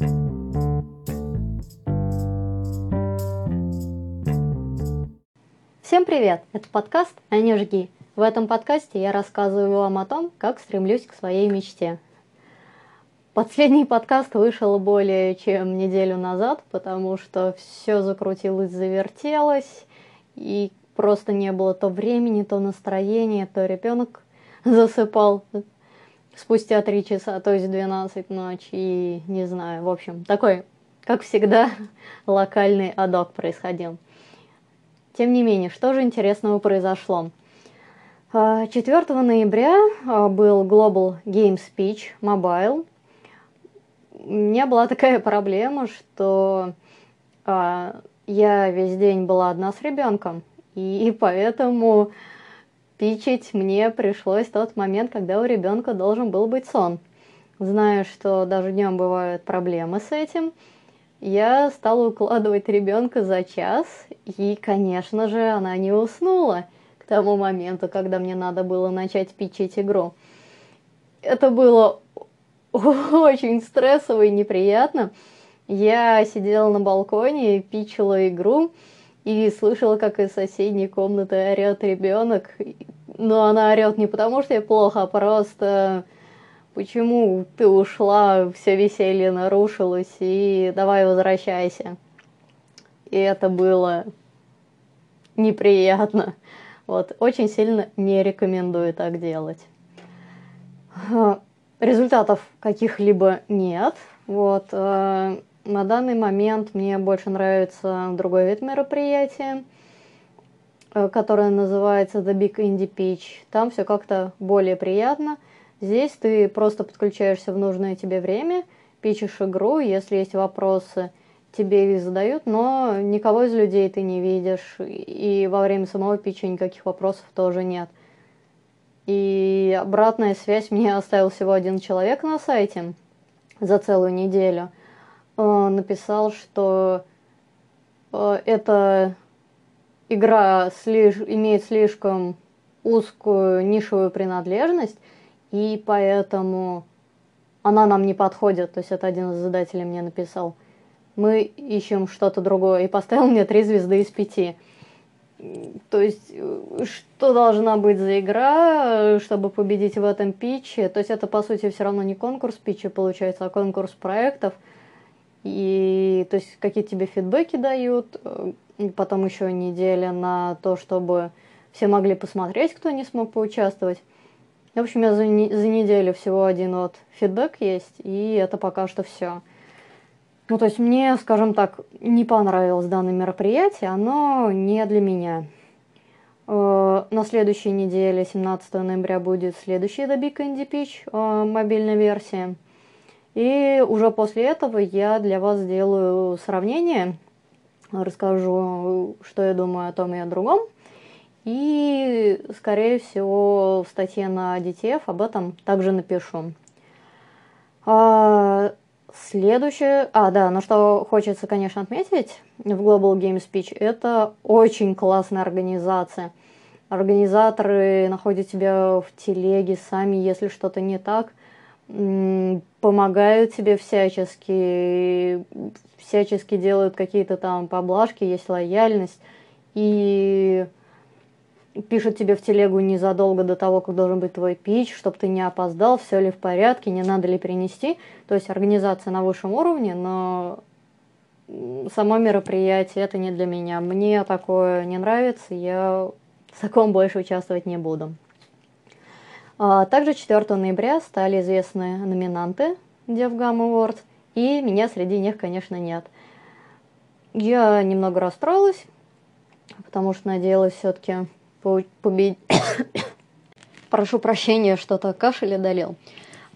Всем привет! Это подкаст «А не жги». В этом подкасте я рассказываю вам о том, как стремлюсь к своей мечте. Последний подкаст вышел более чем неделю назад, потому что все закрутилось, завертелось, и просто не было то времени, то настроения, то ребенок засыпал спустя три часа, то есть 12 ночи, и не знаю, в общем, такой, как всегда, локальный адок происходил. Тем не менее, что же интересного произошло? 4 а, ноября а, был Global Game Speech Mobile. У меня была такая проблема, что а, я весь день была одна с ребенком, и поэтому пичить мне пришлось тот момент, когда у ребенка должен был быть сон. Зная, что даже днем бывают проблемы с этим, я стала укладывать ребенка за час, и, конечно же, она не уснула к тому моменту, когда мне надо было начать пичить игру. Это было очень стрессово и неприятно. Я сидела на балконе, пичила игру и слышала, как из соседней комнаты орет ребенок. Но она орет не потому, что я плохо, а просто почему ты ушла, все веселье нарушилось, и давай возвращайся. И это было неприятно. Вот, очень сильно не рекомендую так делать. Результатов каких-либо нет. Вот, э, на данный момент мне больше нравится другой вид мероприятия, э, которое называется The Big Indie Pitch. Там все как-то более приятно – Здесь ты просто подключаешься в нужное тебе время, пишешь игру, если есть вопросы, тебе их задают, но никого из людей ты не видишь, и во время самого питча никаких вопросов тоже нет. И обратная связь мне оставил всего один человек на сайте за целую неделю. Он написал, что э, эта игра имеет слишком узкую нишевую принадлежность, и поэтому она нам не подходит. То есть это один из задателей мне написал. Мы ищем что-то другое. И поставил мне три звезды из пяти. То есть, что должна быть за игра, чтобы победить в этом питче? То есть, это, по сути, все равно не конкурс питча получается, а конкурс проектов. И, то есть, какие тебе фидбэки дают, потом еще неделя на то, чтобы все могли посмотреть, кто не смог поучаствовать. В общем, я за, не, за неделю всего один вот фидбэк есть, и это пока что все. Ну, то есть мне, скажем так, не понравилось данное мероприятие, оно не для меня. Э, на следующей неделе, 17 ноября, будет следующий The Big Indie Pitch, э, мобильная версия. И уже после этого я для вас сделаю сравнение, расскажу, что я думаю о том и о другом. И, скорее всего, в статье на DTF об этом также напишу. А, следующее, а, да, на что хочется, конечно, отметить в Global Game Speech, это очень классная организация. Организаторы находят тебя в телеге сами, если что-то не так, помогают тебе всячески, всячески делают какие-то там поблажки, есть лояльность. И пишут тебе в телегу незадолго до того, как должен быть твой пич, чтобы ты не опоздал, все ли в порядке, не надо ли принести. То есть организация на высшем уровне, но само мероприятие это не для меня. Мне такое не нравится, я в таком больше участвовать не буду. А, также 4 ноября стали известны номинанты DevGam Awards, и меня среди них, конечно, нет. Я немного расстроилась, потому что надеялась все-таки победить. Прошу прощения, что-то кашель одолел.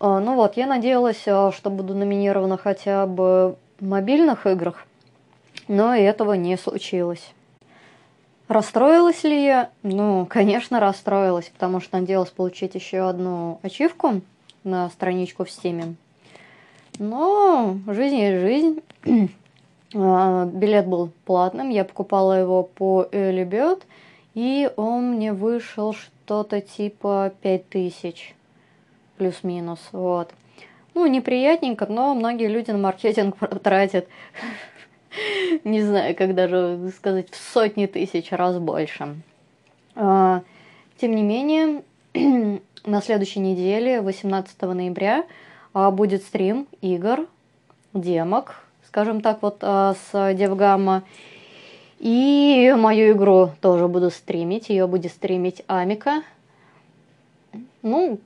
А, ну вот, я надеялась, а, что буду номинирована хотя бы в мобильных играх, но этого не случилось. Расстроилась ли я? Ну, конечно, расстроилась, потому что надеялась получить еще одну ачивку на страничку в Стиме. Но жизнь есть жизнь. А, билет был платным, я покупала его по Bird – и он мне вышел что-то типа 5000 плюс-минус, вот. ну, неприятненько, но многие люди на маркетинг тратят, не знаю, как даже сказать, в сотни тысяч раз больше. А, тем не менее, на следующей неделе, 18 ноября, а, будет стрим игр, демок, скажем так, вот а, с Девгамма. И мою игру тоже буду стримить, ее будет стримить Амика. Ну,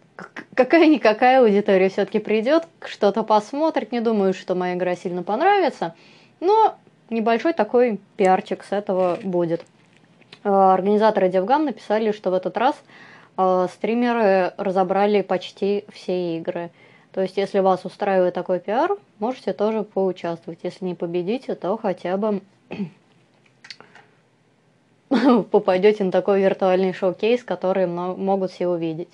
какая-никакая аудитория все-таки придет, что-то посмотрит. Не думаю, что моя игра сильно понравится, но небольшой такой пиарчик с этого будет. А, организаторы Девгам написали, что в этот раз а, стримеры разобрали почти все игры. То есть, если вас устраивает такой пиар, можете тоже поучаствовать. Если не победите, то хотя бы попадете на такой виртуальный шоу-кейс, который могут все увидеть.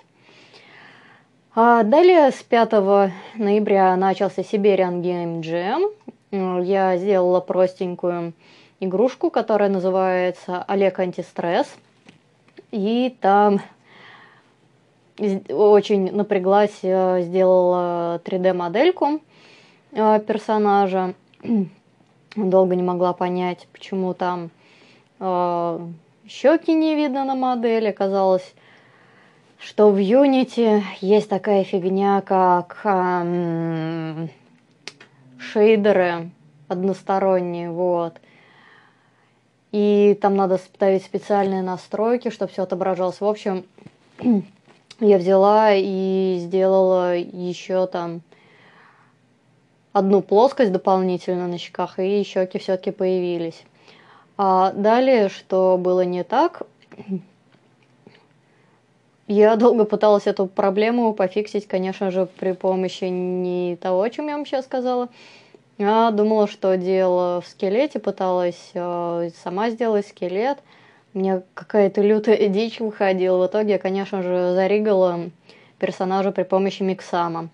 А далее с 5 ноября начался Siberian Game Jam. Я сделала простенькую игрушку, которая называется Олег Антистресс. И там очень напряглась, э, сделала 3D-модельку э, персонажа. Долго не могла понять, почему там э, щеки не видно на модели. Оказалось, что в Unity есть такая фигня, как эм, шейдеры односторонние, вот. И там надо ставить специальные настройки, чтобы все отображалось. В общем, я взяла и сделала еще там одну плоскость дополнительно на щеках, и щеки все-таки появились. А далее, что было не так, я долго пыталась эту проблему пофиксить, конечно же, при помощи не того, о чем я вам сейчас сказала, а думала, что дело в скелете, пыталась э, сама сделать скелет – мне какая-то лютая дичь выходила. В итоге я, конечно же, заригала персонажа при помощи миксама.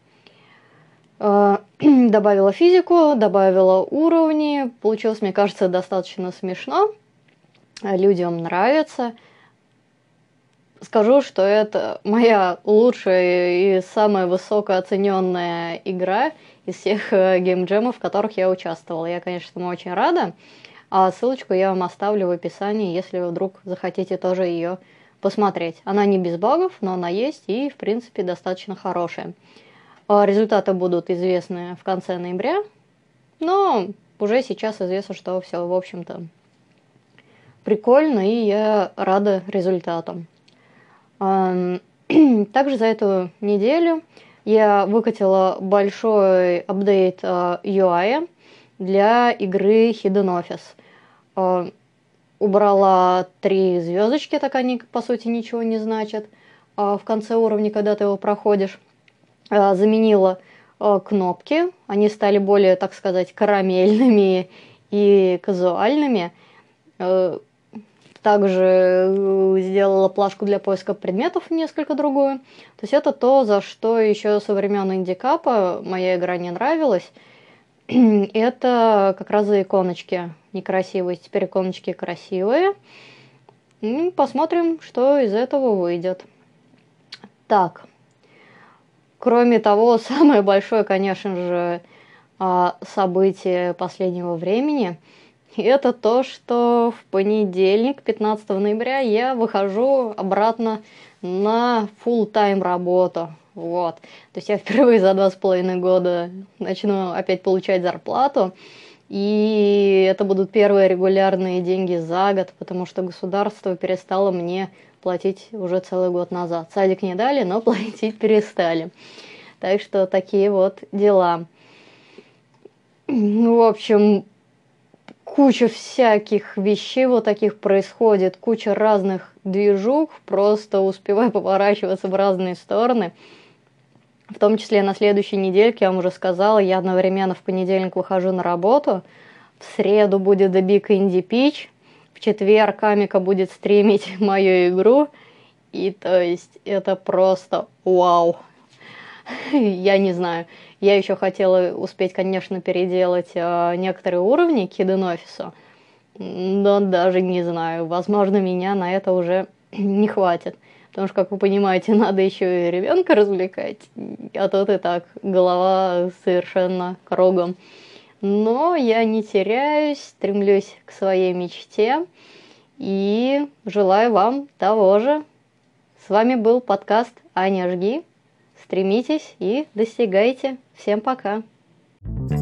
Э, добавила физику, добавила уровни. Получилось, мне кажется, достаточно смешно. Людям нравится. Скажу, что это моя лучшая и самая высокооцененная игра из всех э, геймджемов, в которых я участвовала. Я, конечно, этому очень рада. А ссылочку я вам оставлю в описании, если вы вдруг захотите тоже ее посмотреть. Она не без багов, но она есть и, в принципе, достаточно хорошая. А результаты будут известны в конце ноября, но уже сейчас известно, что все, в общем-то, прикольно, и я рада результатам. Также за эту неделю я выкатила большой апдейт UI для игры Hidden Office. Э, убрала три звездочки, так они по сути ничего не значат. Э, в конце уровня, когда ты его проходишь, заменила кнопки, они стали более, так сказать, карамельными и казуальными. Также сделала плашку для поиска предметов несколько другую. То есть это то, за что еще со времен индикапа моя игра не нравилась. это как раз за иконочки некрасивые. Теперь иконочки красивые. И посмотрим, что из этого выйдет. Так. Кроме того, самое большое, конечно же, а, событие последнего времени – это то, что в понедельник, 15 ноября, я выхожу обратно на full тайм работу. Вот. То есть я впервые за два с половиной года начну опять получать зарплату. И это будут первые регулярные деньги за год, потому что государство перестало мне платить уже целый год назад. Садик не дали, но платить перестали. Так что такие вот дела. Ну, в общем, куча всяких вещей вот таких происходит, куча разных движух, просто успеваю поворачиваться в разные стороны. В том числе на следующей недельке, я вам уже сказала, я одновременно в понедельник выхожу на работу, в среду будет The Big Indie Pitch, в четверг Амика будет стримить мою игру, и то есть это просто вау. Я не знаю. Я еще хотела успеть, конечно, переделать э, некоторые уровни к Hidden Office, но даже не знаю. Возможно, меня на это уже не хватит. потому что, как вы понимаете, надо еще и ребенка развлекать, а тут и так голова совершенно кругом. Но я не теряюсь, стремлюсь к своей мечте и желаю вам того же. С вами был подкаст Аня Жги. Стремитесь и достигайте. Всем пока. thank you